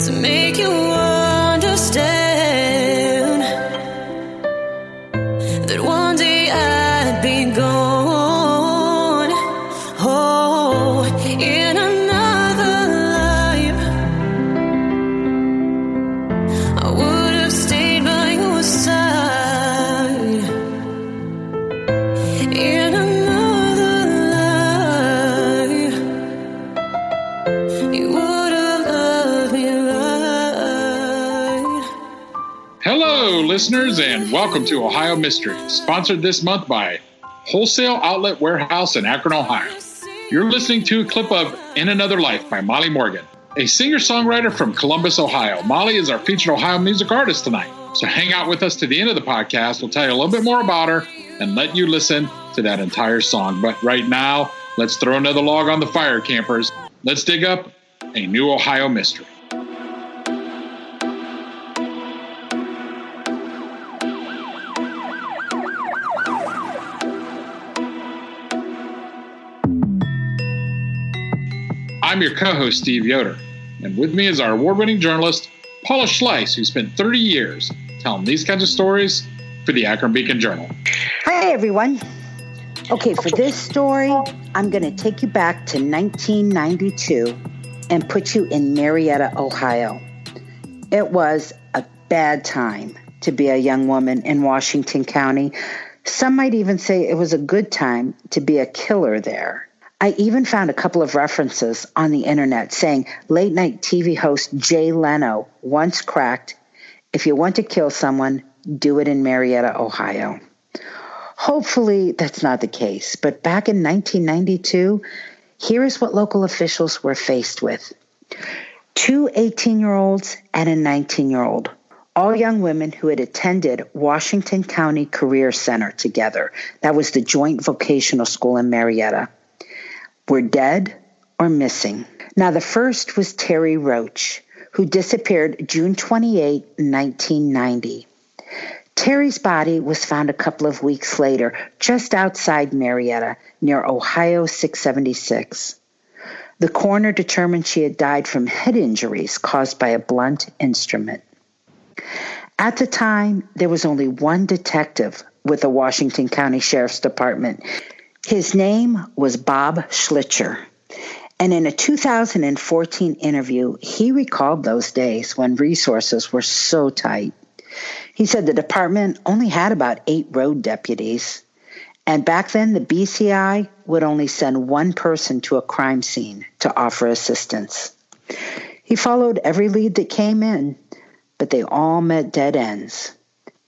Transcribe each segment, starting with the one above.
to make you understand Hello, listeners, and welcome to Ohio Mystery, sponsored this month by Wholesale Outlet Warehouse in Akron, Ohio. You're listening to a clip of In Another Life by Molly Morgan, a singer songwriter from Columbus, Ohio. Molly is our featured Ohio music artist tonight. So hang out with us to the end of the podcast. We'll tell you a little bit more about her and let you listen to that entire song. But right now, let's throw another log on the fire, campers. Let's dig up a new Ohio mystery. I'm your co host, Steve Yoder, and with me is our award winning journalist, Paula Schleis, who spent 30 years telling these kinds of stories for the Akron Beacon Journal. Hi, everyone. Okay, for this story, I'm going to take you back to 1992 and put you in Marietta, Ohio. It was a bad time to be a young woman in Washington County. Some might even say it was a good time to be a killer there. I even found a couple of references on the internet saying late night TV host Jay Leno once cracked if you want to kill someone, do it in Marietta, Ohio. Hopefully, that's not the case. But back in 1992, here is what local officials were faced with two 18 year olds and a 19 year old, all young women who had attended Washington County Career Center together. That was the joint vocational school in Marietta. Were dead or missing. Now, the first was Terri Roach, who disappeared June 28, 1990. Terri's body was found a couple of weeks later, just outside Marietta, near Ohio 676. The coroner determined she had died from head injuries caused by a blunt instrument. At the time, there was only one detective with the Washington County Sheriff's Department. His name was Bob Schlicher. And in a 2014 interview, he recalled those days when resources were so tight. He said the department only had about eight road deputies. And back then, the BCI would only send one person to a crime scene to offer assistance. He followed every lead that came in, but they all met dead ends.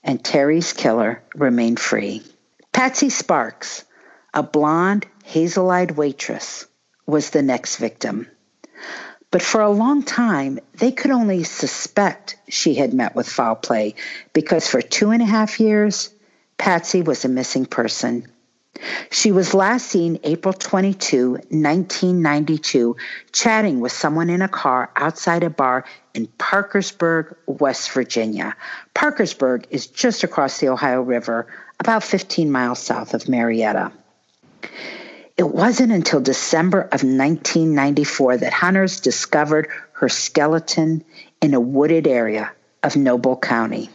And Terri's killer remained free. Patsy Sparks, a blonde, hazel eyed waitress, was the next victim. But for a long time, they could only suspect she had met with foul play because for two and a half years, Patsy was a missing person. She was last seen April 22, 1992, chatting with someone in a car outside a bar in Parkersburg, West Virginia. Parkersburg is just across the Ohio River, about 15 miles south of Marietta. It wasn't until December of 1994 that hunters discovered her skeleton in a wooded area of Noble County.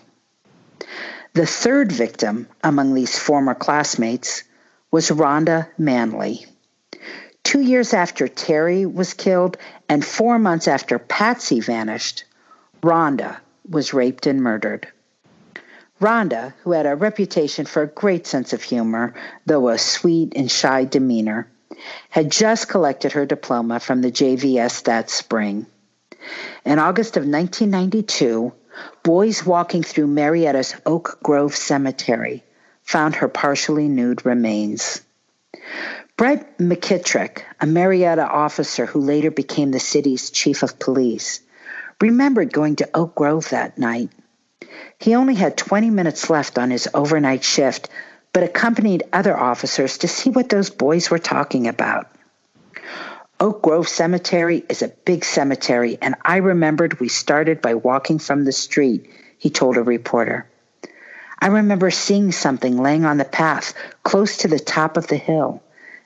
The third victim among these former classmates was Ronda Manley. Two years after Terri was killed and four months after Patsy vanished, Ronda was raped and murdered. Ronda, who had a reputation for a great sense of humor, though a sweet and shy demeanor, had just collected her diploma from the JVS that spring. In August of 1992, boys walking through Marietta's Oak Grove Cemetery found her partially nude remains. Brett McKitrick, a Marietta officer who later became the city's chief of police, remembered going to Oak Grove that night. He only had 20 minutes left on his overnight shift, but accompanied other officers to see what those boys were talking about. Oak Grove Cemetery is a big cemetery, and I remembered we started by walking from the street, he told a reporter. I remember seeing something laying on the path close to the top of the hill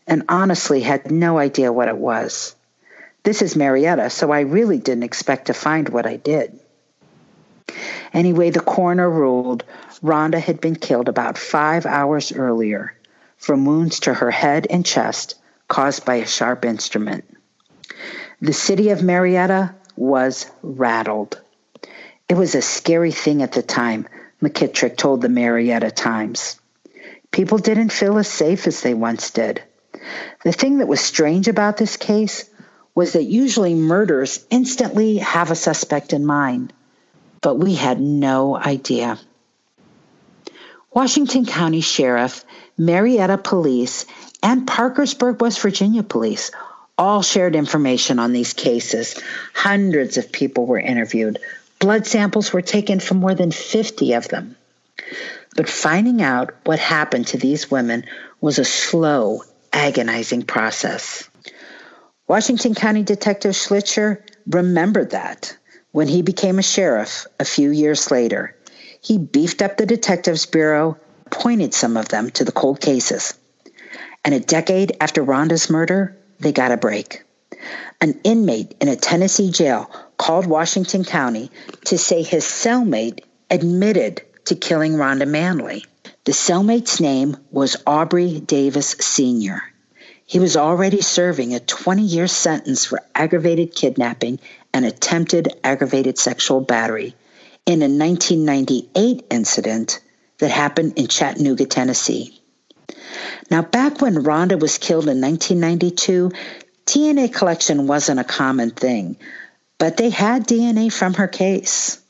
and honestly had no idea what it was. This is Marietta, so I really didn't expect to find what I did. Anyway, the coroner ruled Ronda had been killed about five hours earlier from wounds to her head and chest caused by a sharp instrument. The city of Marietta was rattled. It was a scary thing at the time, McKitrick told the Marietta Times. People didn't feel as safe as they once did. The thing that was strange about this case was that usually murders instantly have a suspect in mind, but we had no idea. Washington County Sheriff, Marietta Police, and Parkersburg, West Virginia Police all shared information on these cases. Hundreds of people were interviewed. Blood samples were taken from more than 50 of them. But finding out what happened to these women was a slow agonizing process. Washington County Detective Schlicher remembered that when he became a sheriff a few years later. He beefed up the Detectives Bureau, pointed some of them to the cold cases. And a decade after Ronda's murder, they got a break. An inmate in a Tennessee jail called Washington County to say his cellmate admitted to killing Ronda Manley. The cellmate's name was Aubrey Davis Sr. He was already serving a 20 year sentence for aggravated kidnapping and attempted aggravated sexual battery in a 1998 incident that happened in Chattanooga, Tennessee. Now, back when Ronda was killed in 1992, DNA collection wasn't a common thing, but they had DNA from her case.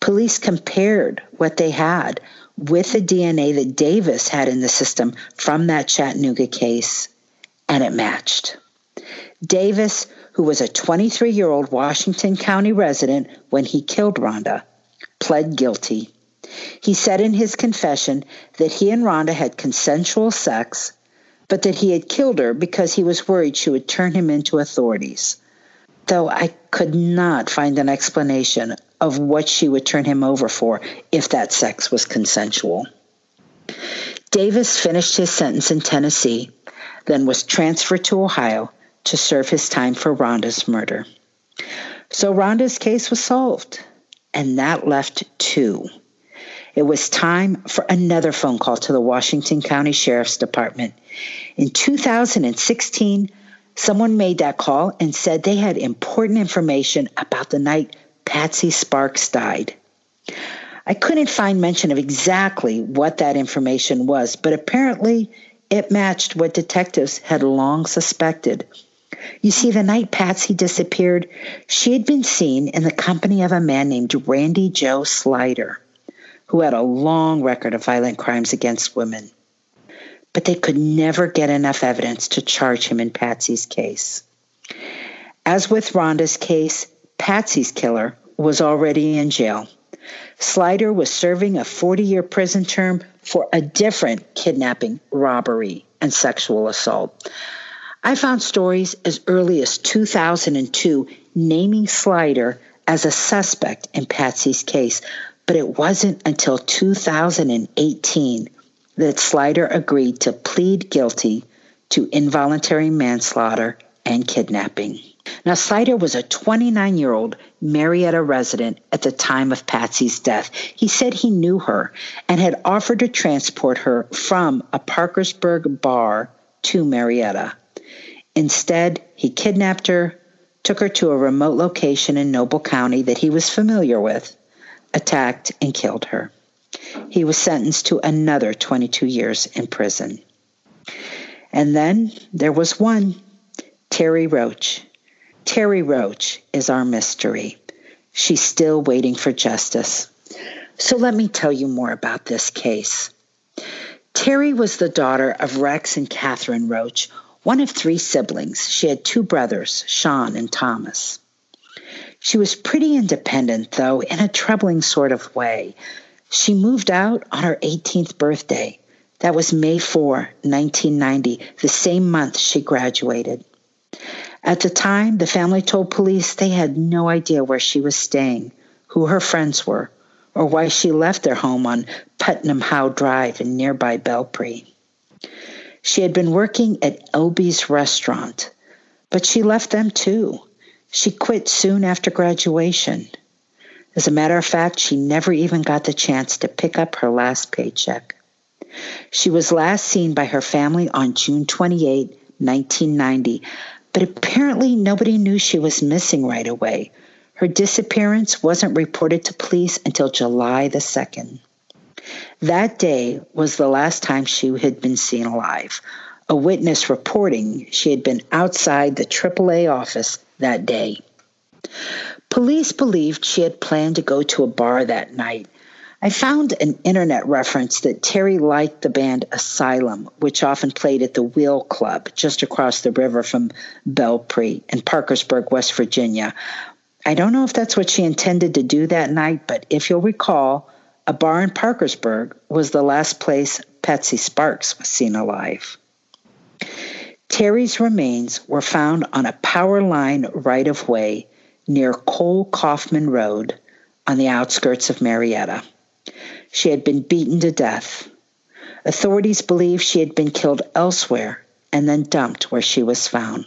Police compared what they had with the DNA that Davis had in the system from that Chattanooga case, and it matched. Davis, who was a 23 year old Washington County resident when he killed Ronda, pled guilty. He said in his confession that he and Ronda had consensual sex, but that he had killed her because he was worried she would turn him into authorities. Though I could not find an explanation of what she would turn him over for if that sex was consensual. Davis finished his sentence in Tennessee, then was transferred to Ohio to serve his time for Ronda's murder. So Ronda's case was solved, and that left two. It was time for another phone call to the Washington County Sheriff's Department. In 2016, someone made that call and said they had important information about the night Patsy Sparks died. I couldn't find mention of exactly what that information was, but apparently it matched what detectives had long suspected. You see, the night Patsy disappeared, she had been seen in the company of a man named Randy Joe Slider, who had a long record of violent crimes against women. But they could never get enough evidence to charge him in Patsy's case. As with Ronda's case, Patsy's killer was already in jail. Slider was serving a 40 year prison term for a different kidnapping, robbery, and sexual assault. I found stories as early as 2002 naming Slider as a suspect in Patsy's case, but it wasn't until 2018 that Slider agreed to plead guilty to involuntary manslaughter and kidnapping. Now, Slider was a 29 year old Marietta resident at the time of Patsy's death. He said he knew her and had offered to transport her from a Parkersburg bar to Marietta. Instead, he kidnapped her, took her to a remote location in Noble County that he was familiar with, attacked, and killed her. He was sentenced to another 22 years in prison. And then there was one, Terri Roach. Terri Roach is our mystery. She's still waiting for justice. So let me tell you more about this case. Terri was the daughter of Rex and Catherine Roach, one of three siblings. She had two brothers, Sean and Thomas. She was pretty independent, though, in a troubling sort of way. She moved out on her 18th birthday. That was May 4, 1990, the same month she graduated. At the time, the family told police they had no idea where she was staying, who her friends were, or why she left their home on Putnam Howe Drive in nearby Belpre. She had been working at Elby's restaurant, but she left them too. She quit soon after graduation. As a matter of fact, she never even got the chance to pick up her last paycheck. She was last seen by her family on June 28, 1990, but apparently nobody knew she was missing right away. Her disappearance wasn't reported to police until July the 2nd. That day was the last time she had been seen alive. A witness reporting she had been outside the AAA office that day. Police believed she had planned to go to a bar that night. I found an internet reference that Terri liked the band Asylum, which often played at the Wheel Club just across the river from Belpre in Parkersburg, West Virginia. I don't know if that's what she intended to do that night, but if you'll recall, a bar in Parkersburg was the last place Patsy Sparks was seen alive. Terri's remains were found on a power line right of way near Cole Kaufman Road on the outskirts of Marietta. She had been beaten to death. Authorities believe she had been killed elsewhere and then dumped where she was found.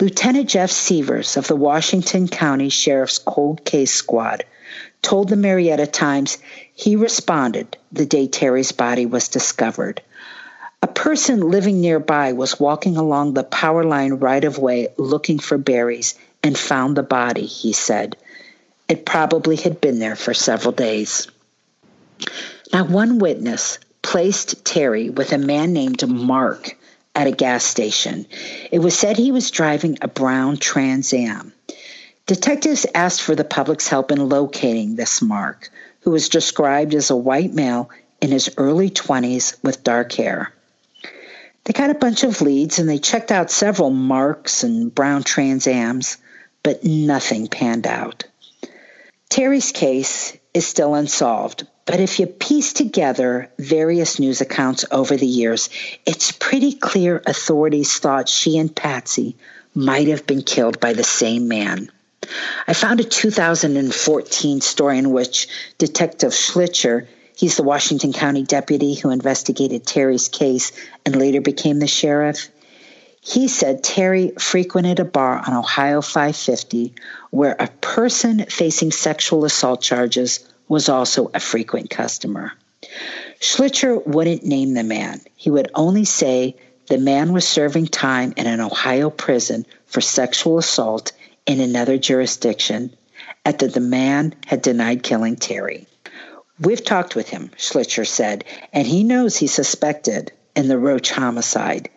Lieutenant Jeff Severs of the Washington County Sheriff's Cold Case Squad told the Marietta Times he responded the day Terri's body was discovered. A person living nearby was walking along the power line right of way looking for berries and found the body, he said. It probably had been there for several days. Now, one witness placed Terri with a man named Mark at a gas station. It was said he was driving a brown Trans Am. Detectives asked for the public's help in locating this Mark, who was described as a white male in his early 20s with dark hair. They got a bunch of leads and they checked out several marks and brown Transams, but nothing panned out. Terri's case is still unsolved, but if you piece together various news accounts over the years, it's pretty clear authorities thought she and Patsy might have been killed by the same man. I found a 2014 story in which Detective Schlicher He's the Washington County deputy who investigated Terri's case and later became the sheriff. He said Terri frequented a bar on Ohio 550 where a person facing sexual assault charges was also a frequent customer. Schlicher wouldn't name the man. He would only say the man was serving time in an Ohio prison for sexual assault in another jurisdiction, that the man had denied killing Terri. We've talked with him, Schlicher said, and he knows he's suspected in the Roach homicide.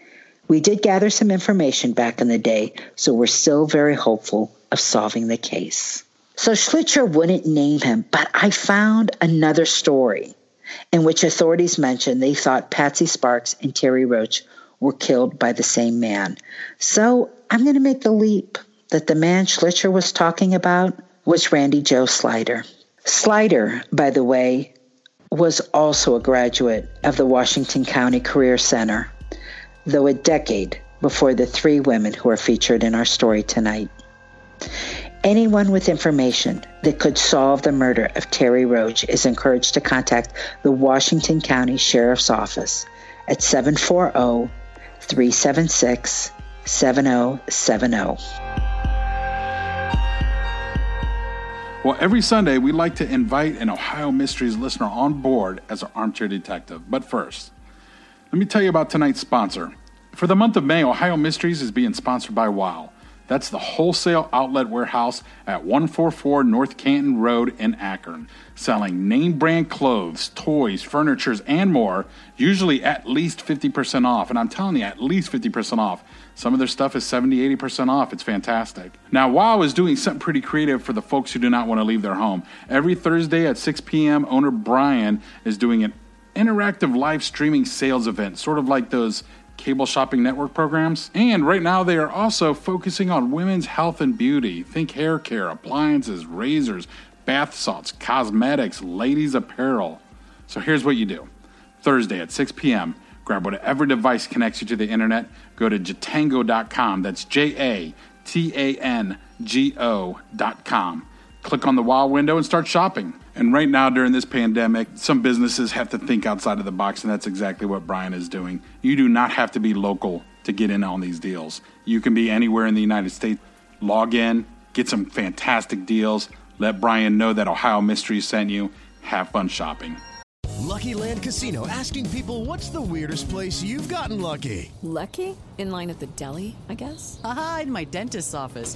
We did gather some information back in the day, so we're still very hopeful of solving the case. So Schlicher wouldn't name him, but I found another story in which authorities mentioned they thought Patsy Sparks and Terri Roach were killed by the same man. So I'm going to make the leap that the man Schlicher was talking about was Randy Joe Slider. Slider, by the way, was also a graduate of the Washington County Career Center, though a decade before the three women who are featured in our story tonight. Anyone with information that could solve the murder of Terri Roach is encouraged to contact the Washington County Sheriff's Office at 740 376 7070. Well, every Sunday, we like to invite an Ohio Mysteries listener on board as our armchair detective. But first, let me tell you about tonight's sponsor. For the month of May, Ohio Mysteries is being sponsored by WOW. That's the Wholesale Outlet Warehouse at 144 North Canton Road in Akron, selling name brand clothes, toys, furnitures, and more, usually at least 50% off. And I'm telling you, at least 50% off. Some of their stuff is 70, 80% off. It's fantastic. Now, WOW is doing something pretty creative for the folks who do not want to leave their home. Every Thursday at 6 p.m., owner Brian is doing an interactive live streaming sales event, sort of like those cable shopping network programs. And right now, they are also focusing on women's health and beauty. Think hair care, appliances, razors, bath salts, cosmetics, ladies' apparel. So here's what you do Thursday at 6 p.m., grab whatever device connects you to the internet, go to jatango.com. That's J A T A N G O.com. Click on the WOW window and start shopping. And right now, during this pandemic, some businesses have to think outside of the box, and that's exactly what Brian is doing. You do not have to be local to get in on these deals. You can be anywhere in the United States. Log in, get some fantastic deals, let Brian know that Ohio Mystery sent you. Have fun shopping. Lucky Land Casino asking people what's the weirdest place you've gotten lucky? Lucky? In line at the deli, I guess? Aha, in my dentist's office.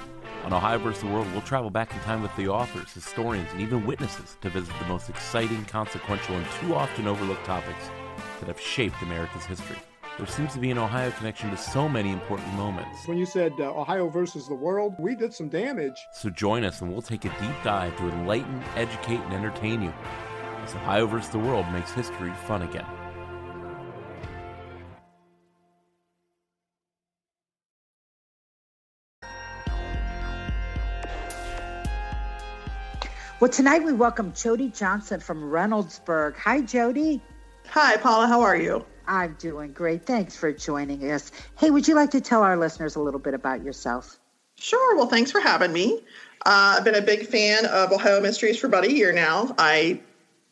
On Ohio vs. the World, we'll travel back in time with the authors, historians, and even witnesses to visit the most exciting, consequential, and too often overlooked topics that have shaped America's history. There seems to be an Ohio connection to so many important moments. When you said uh, Ohio versus the world, we did some damage. So join us and we'll take a deep dive to enlighten, educate, and entertain you as Ohio vs. the World makes history fun again. Well, tonight we welcome Jody Johnson from Reynoldsburg. Hi, Jody. Hi, Paula. How are you? I'm doing great. Thanks for joining us. Hey, would you like to tell our listeners a little bit about yourself? Sure. Well, thanks for having me. Uh, I've been a big fan of Ohio Mysteries for about a year now. I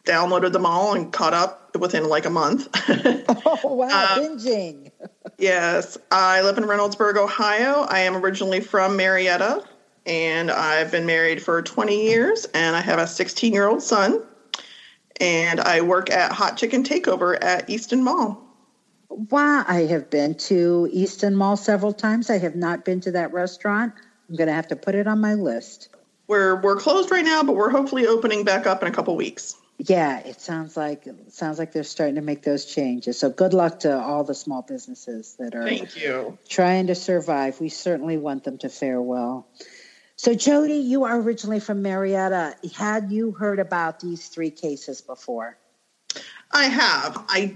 downloaded them all and caught up within like a month. oh, wow. Uh, binging. yes. I live in Reynoldsburg, Ohio. I am originally from Marietta, and I've been married for 20 years, and I have a 16 year old son. And I work at Hot Chicken Takeover at Easton Mall. Wow, I have been to Easton Mall several times. I have not been to that restaurant. I'm going to have to put it on my list. We're we're closed right now, but we're hopefully opening back up in a couple weeks. Yeah, it sounds like it sounds like they're starting to make those changes. So good luck to all the small businesses that are Thank you. trying to survive. We certainly want them to fare well. So, Jody, you are originally from Marietta. Had you heard about these three cases before? I have. I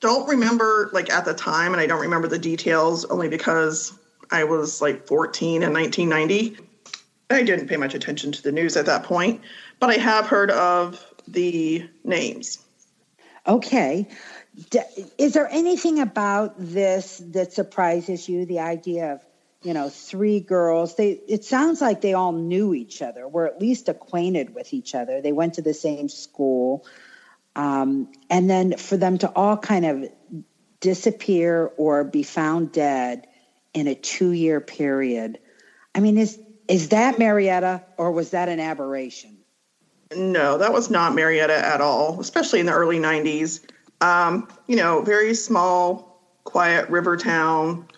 don't remember, like, at the time, and I don't remember the details only because I was like 14 in 1990. I didn't pay much attention to the news at that point, but I have heard of the names. Okay. Is there anything about this that surprises you? The idea of you know, three girls. They it sounds like they all knew each other, were at least acquainted with each other. They went to the same school. Um, and then for them to all kind of disappear or be found dead in a two year period. I mean, is is that Marietta or was that an aberration? No, that was not Marietta at all, especially in the early 90s. Um, you know, very small, quiet river town.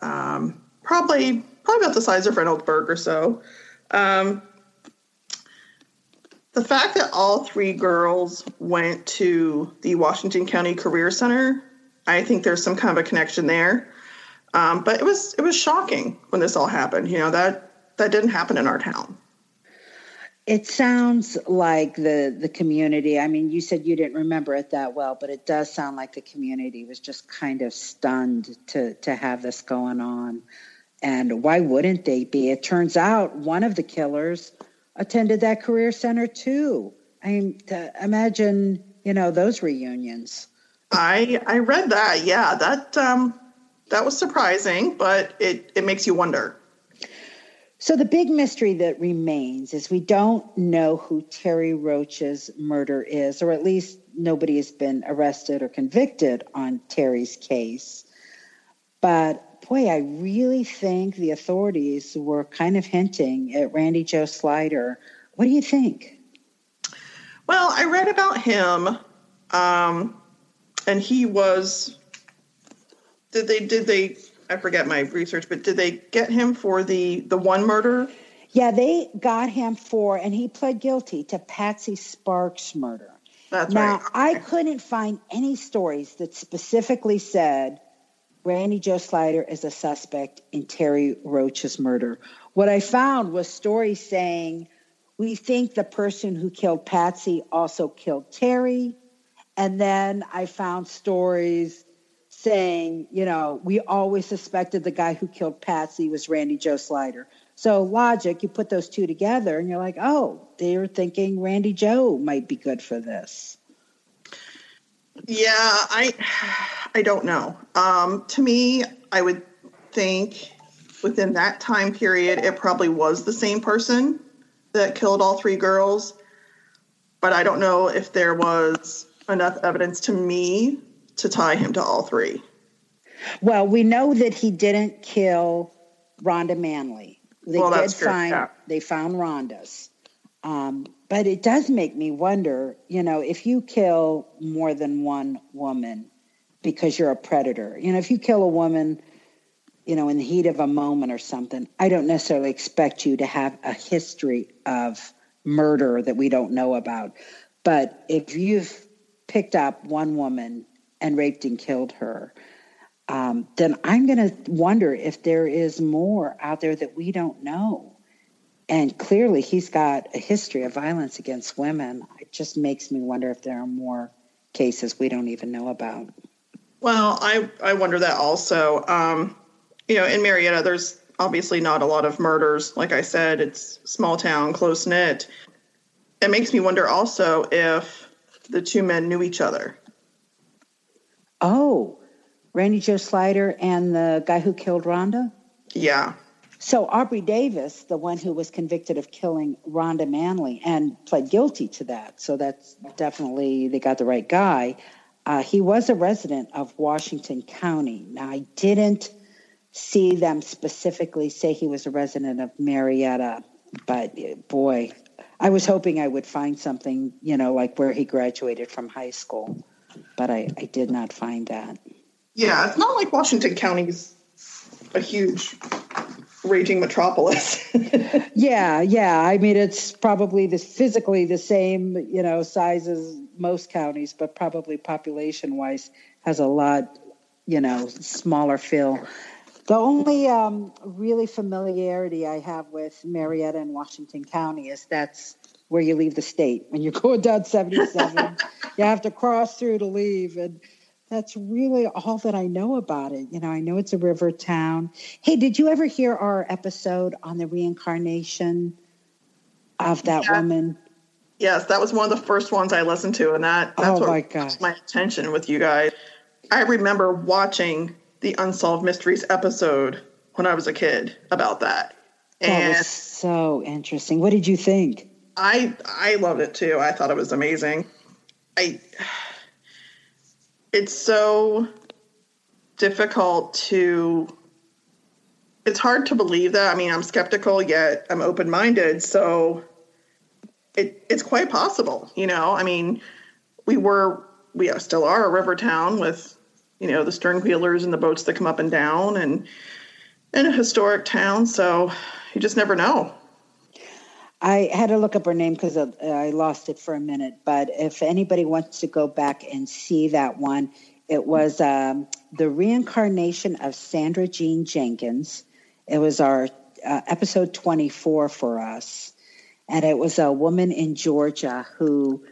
Um, probably probably about the size of Reynoldsburg or so. Um, the fact that all three girls went to the Washington County Career Center, I think there's some kind of a connection there. Um, but it was it was shocking when this all happened. You know that that didn't happen in our town. It sounds like the the community. I mean, you said you didn't remember it that well, but it does sound like the community was just kind of stunned to to have this going on. And why wouldn't they be? It turns out one of the killers attended that career center too. I mean, imagine, you know, those reunions. I I read that. Yeah, that um, that was surprising, but it it makes you wonder. So the big mystery that remains is we don't know who Terri Roach's murder is, or at least nobody has been arrested or convicted on Terri's case. But boy, I really think the authorities were kind of hinting at Randy Joe Slider. What do you think? Well, I read about him, um, and he was. Did they? Did they? I forget my research, but did they get him for the the one murder? Yeah, they got him for, and he pled guilty to Patsy Sparks' murder. That's right. now, right. I couldn't find any stories that specifically said Randy Joe Slider is a suspect in Terri Roach's murder. What I found was stories saying we think the person who killed Patsy also killed Terri. And then I found stories saying, you know, we always suspected the guy who killed Patsy was Randy Joe Slider. So logic, you put those two together and you're like, oh, they're thinking Randy Joe might be good for this. Yeah, I I don't know. Um, to me, I would think within that time period, it probably was the same person that killed all three girls. But I don't know if there was enough evidence to me to tie him to all three. Well, we know that he didn't kill Ronda Manley. They Well, did find yeah. they found Ronda's. Um, but it does make me wonder, you know, if you kill more than one woman because you're a predator, you know, if you kill a woman, you know, in the heat of a moment or something, I don't necessarily expect you to have a history of murder that we don't know about. But if you've picked up one woman and raped and killed her, um, then I'm going to wonder if there is more out there that we don't know. And clearly, he's got a history of violence against women. It just makes me wonder if there are more cases we don't even know about. Well, I I wonder that also. Um, you know, in Marietta, there's obviously not a lot of murders. Like I said, it's small town, close knit. It makes me wonder also if the two men knew each other. Oh, Randy Joe Slider and the guy who killed Ronda? Yeah. So Aubrey Davis, the one who was convicted of killing Ronda Manley and pled guilty to that, so that's definitely they got the right guy. Uh, he was a resident of Washington County. Now I didn't see them specifically say he was a resident of Marietta, but boy, I was hoping I would find something, you know, like where he graduated from high school, but I, I did not find that. Yeah, it's not like Washington County's a huge raging metropolis. Yeah, yeah. I mean, it's probably the physically the same, you know, size as most counties, but probably population wise has a lot, you know, smaller feel. The only um, really familiarity I have with Marietta and Washington County is that's where you leave the state when you're going down 77. you have to cross through to leave, and that's really all that I know about it. You know, I know it's a river town. Hey, did you ever hear our episode on the reincarnation of that Yeah. woman? yes, that was one of the first ones I listened to, and that that's Oh, what my caught my attention with you guys. I remember watching the Unsolved Mysteries episode when I was a kid about that. That And was so interesting. What did you think? I I loved it too. I thought it was amazing. I it's so difficult to it's hard to believe that. I mean, I'm skeptical yet I'm open-minded, so it it's quite possible, you know. I mean, we were we still are a river town with you know the stern wheelers and the boats that come up and down and in a historic town, so you just never know. I had to look up her name because I lost it for a minute. But if anybody wants to go back and see that one, it was um, the reincarnation of Sandra Jean Jenkins. It was our uh, episode 24 for us. And it was a woman in Georgia who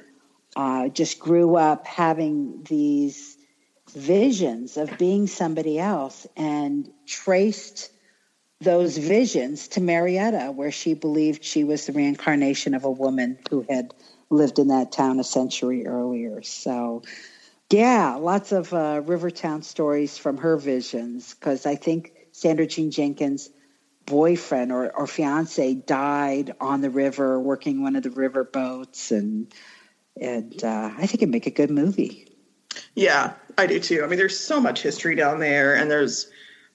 uh, just grew up having these visions of being somebody else and traced those visions to Marietta, where she believed she was the reincarnation of a woman who had lived in that town a century earlier. So, yeah, lots of uh, Rivertown stories from her visions, because I think Sandra Jean Jenkins boyfriend or, or fiance died on the river working one of the river boats and and uh, I think it'd make a good movie. Yeah, I do too. I mean, there's so much history down there, and there's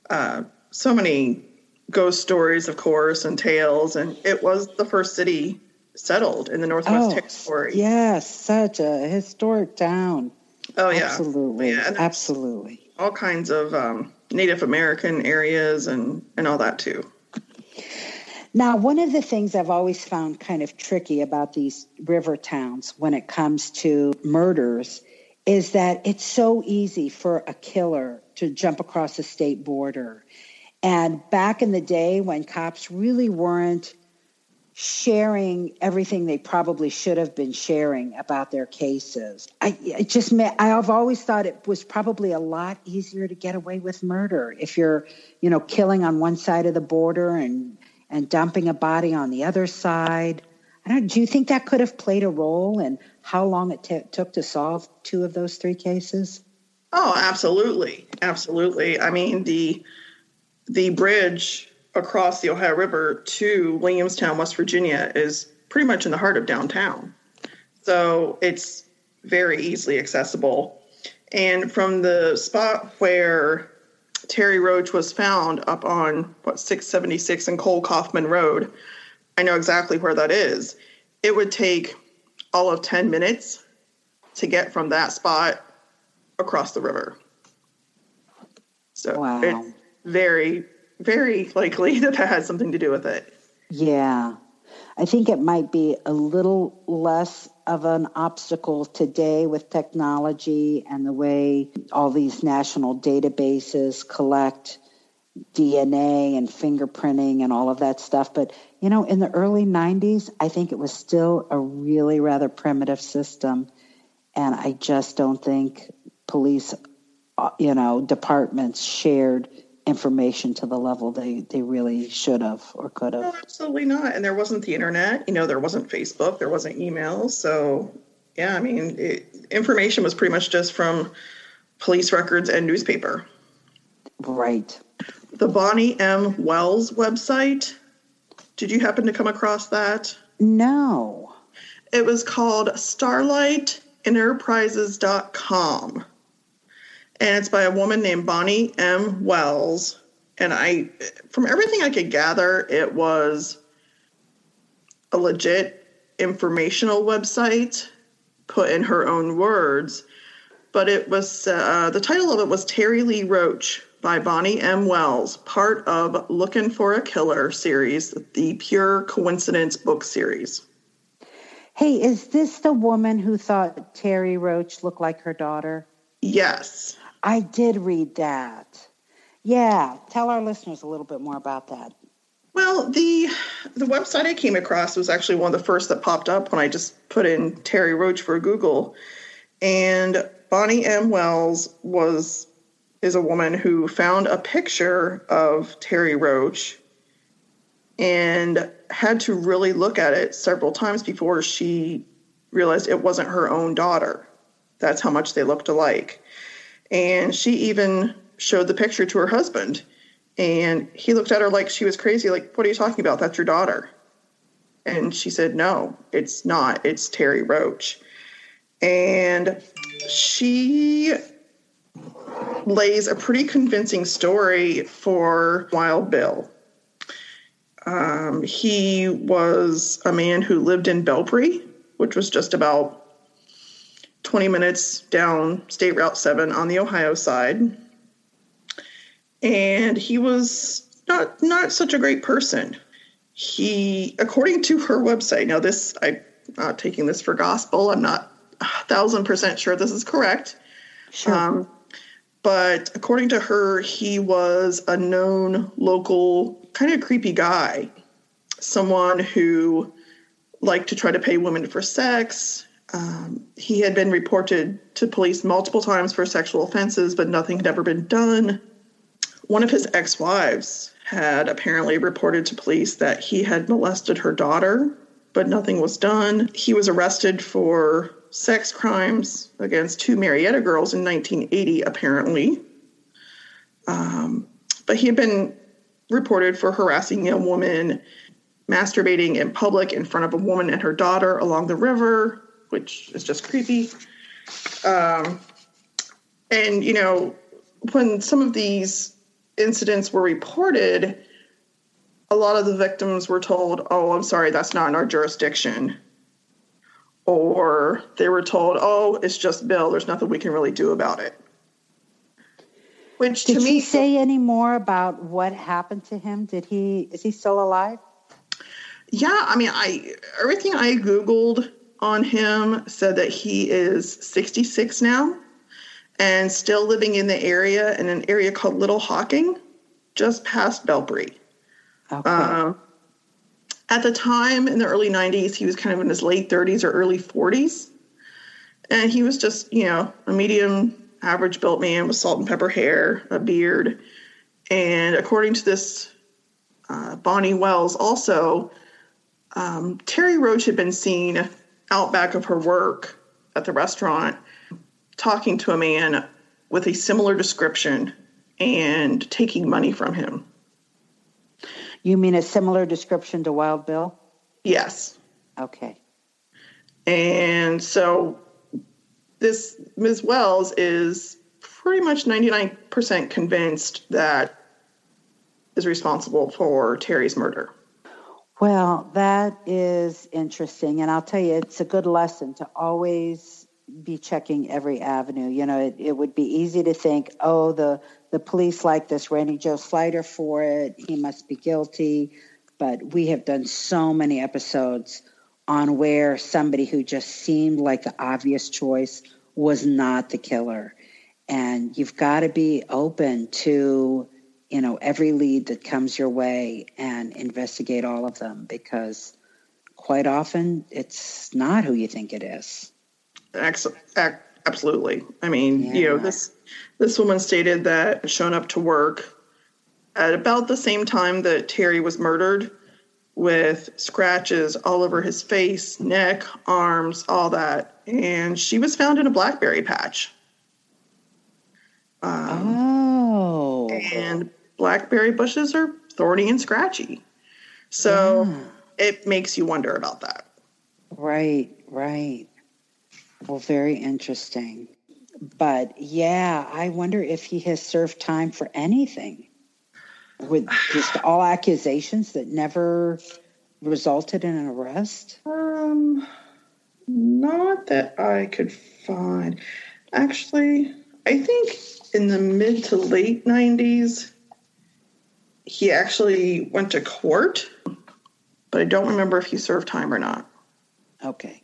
uh, so many ghost stories, of course, and tales. And it was the first city settled in the Northwest Oh, Territory. Yes, such a historic town. Oh yeah, Absolutely. Yeah, Absolutely. all kinds of um, Native American areas and and all that too. Now, one of the things I've always found kind of tricky about these river towns when it comes to murders is that it's so easy for a killer to jump across a state border. And back in the day when cops really weren't sharing everything they probably should have been sharing about their cases. I it just I've always thought it was probably a lot easier to get away with murder if you're, you know, killing on one side of the border and and dumping a body on the other side. I don't do you think that could have played a role in how long it t- took to solve two of those three cases? Oh, absolutely, absolutely. I mean the the bridge across the Ohio River to Williamstown, West Virginia, is pretty much in the heart of downtown, so it's very easily accessible. And from the spot where Terri Roach was found up on what 676 and Cole Kaufman Road, I know exactly where that is. It would take all of 10 minutes to get from that spot across the river. So Wow. Very, very likely that that has something to do with it. Yeah. I think it might be a little less of an obstacle today with technology and the way all these national databases collect DNA and fingerprinting and all of that stuff. But, you know, in the early 90s, I think it was still a really rather primitive system. And I just don't think police, uh, you know, departments shared information to the level they, they really should have or could have. No, absolutely not. And there wasn't the internet. You know, there wasn't Facebook. There wasn't email. So, yeah, I mean, it, information was pretty much just from police records and newspaper. Right. The Bonnie M. Wells website. Did you happen to come across that? No. It was called starlightenterprises.com. And it's by a woman named Bonnie M. Wells. And I, from everything I could gather, it was a legit informational website put in her own words. But it was, uh, the title of it was Terri Lee Roach by Bonnie M. Wells, part of Looking for a Killer series, the Pure Coincidence book series. Hey, is this the woman who thought Terri Roach looked like her daughter? Yes. I did read that. Yeah, tell our listeners a little bit more about that. Well, the the website I came across was actually one of the first that popped up when I just put in Terri Roach for Google. And Bonnie M. Wells was is a woman who found a picture of Terri Roach and had to really look at it several times before she realized it wasn't her own daughter. That's how much they looked alike. And she even showed the picture to her husband. And he looked at her like she was crazy, like, What are you talking about? That's your daughter. And she said, No, it's not. It's Terri Roach. And she lays a pretty convincing story for Wild Bill. Um, he was a man who lived in Belpre, which was just about 20 minutes down State Route 7 on the Ohio side. And he was not not such a great person. He, according to her website, now this I'm not taking this for gospel. I'm not a thousand percent sure this is correct. Sure. Um, but according to her, he was a known local kind of creepy guy, someone who liked to try to pay women for sex. Um, he had been reported to police multiple times for sexual offenses, but nothing had ever been done. One of his ex wives had apparently reported to police that he had molested her daughter, but nothing was done. He was arrested for sex crimes against two Marietta girls in 1980, apparently. Um, but he had been reported for harassing a woman, masturbating in public in front of a woman and her daughter along the river, which is just creepy. Um, and, you know, when some of these incidents were reported, a lot of the victims were told, oh, I'm sorry, that's not in our jurisdiction. Or they were told, oh, it's just Bill, there's nothing we can really do about it. Which Did to me, say any more about what happened to him? Did he is he still alive? yeah, I mean, I everything I Googled on him said that he is 66 now and still living in the area in an area called Little Hocking, just past Belpre. Okay. Um, at the time in the early 90s, he was kind of in his late 30s or early 40s. And he was just, you know, a medium average built man with salt and pepper hair, a beard. And according to this, uh, Bonnie Wells also, um, Terri Roach had been seen out back of her work at the restaurant talking to a man with a similar description and taking money from him. You mean a similar description to Wild Bill? Yes. Okay. And so this Ms. Wells is pretty much 99% convinced that is responsible for Terri's murder. Well, that is interesting. And I'll tell you, it's a good lesson to always be checking every avenue. You know, it, it would be easy to think, oh, the, the police like this Randy Joe Slider for it. He must be guilty. But we have done so many episodes on where somebody who just seemed like the obvious choice was not the killer. And you've got to be open to you know every lead that comes your way and investigate all of them because quite often it's not who you think it is Ex- ac- absolutely. I mean, you know, this this woman stated that shown up to work at about the same time that Terri was murdered with scratches all over his face, neck, arms, all that. And she was found in a blackberry patch. Um, oh. And blackberry bushes are thorny and scratchy. So it makes you wonder about that. right right well very interesting but yeah i wonder if he has served time for anything with just all accusations that never resulted in an arrest Um, not that I could find. Actually, I think in the mid to late 90s, he actually went to court, but I don't remember if he served time or not. Okay.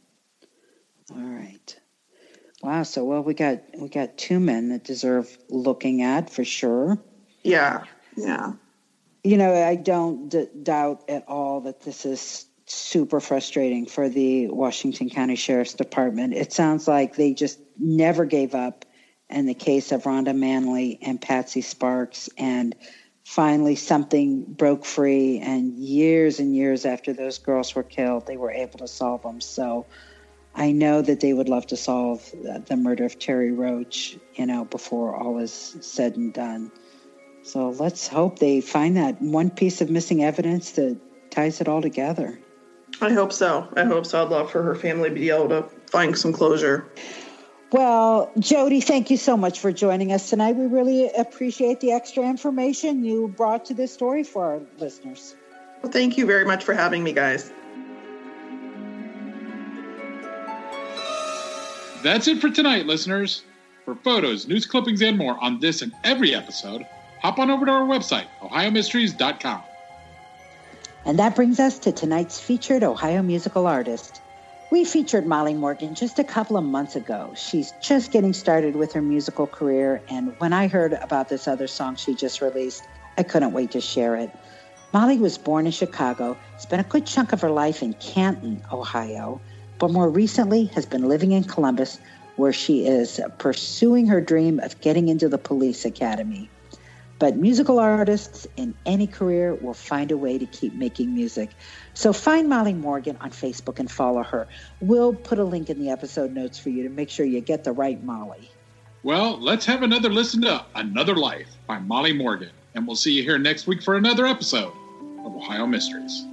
All right. Wow. So well, we got we got two men that deserve looking at for sure. Yeah, yeah. You know, I don't d- doubt at all that this is super frustrating for the Washington County Sheriff's Department. It sounds like they just never gave up in the case of Ronda Manley and Patsy Sparks, and finally something broke free. And years and years after those girls were killed, they were able to solve them. So I know that they would love to solve the murder of Terri Roach, you know, before all is said and done. So let's hope they find that one piece of missing evidence that ties it all together. I hope so. I hope so. I'd love for her family to be able to find some closure. Well, Jody, thank you so much for joining us tonight. We really appreciate the extra information you brought to this story for our listeners. Well, thank you very much for having me, guys. That's it for tonight, listeners. For photos, news clippings, and more on this and every episode, hop on over to our website, ohiomysteries.com. And that brings us to tonight's featured Ohio musical artist. We featured Molly Morgan just a couple of months ago. She's just getting started with her musical career, and when I heard about this other song she just released, I couldn't wait to share it. Molly was born in Chicago, spent a good chunk of her life in Canton, Ohio, but more recently has been living in Columbus, where she is pursuing her dream of getting into the police academy. But musical artists in any career will find a way to keep making music. So find Molly Morgan on Facebook and follow her. We'll put a link in the episode notes for you to make sure you get the right Molly. Well, let's have another listen to Another Life by Molly Morgan. and we'll see you here next week for another episode of Ohio Mysteries.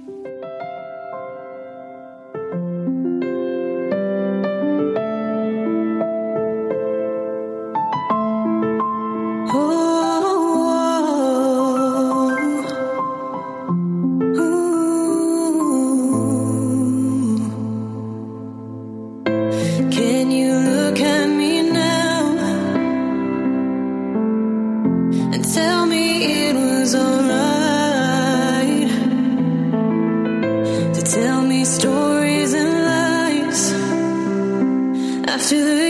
To tell me stories and lies after the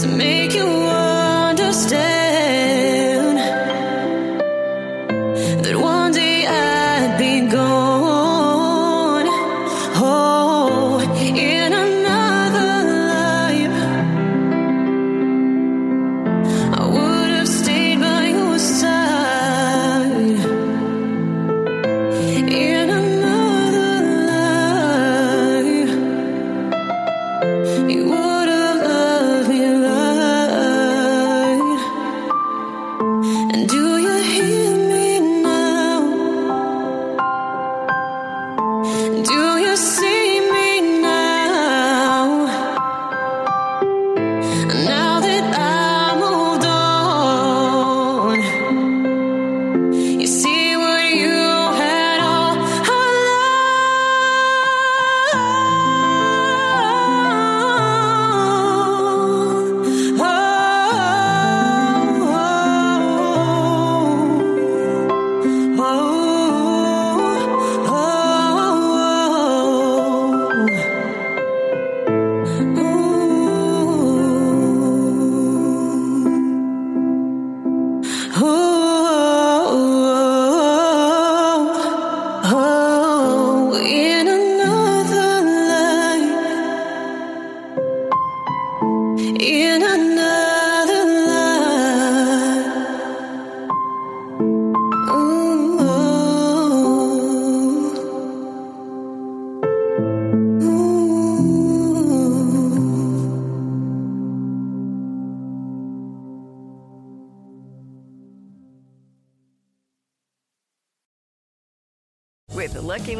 to make you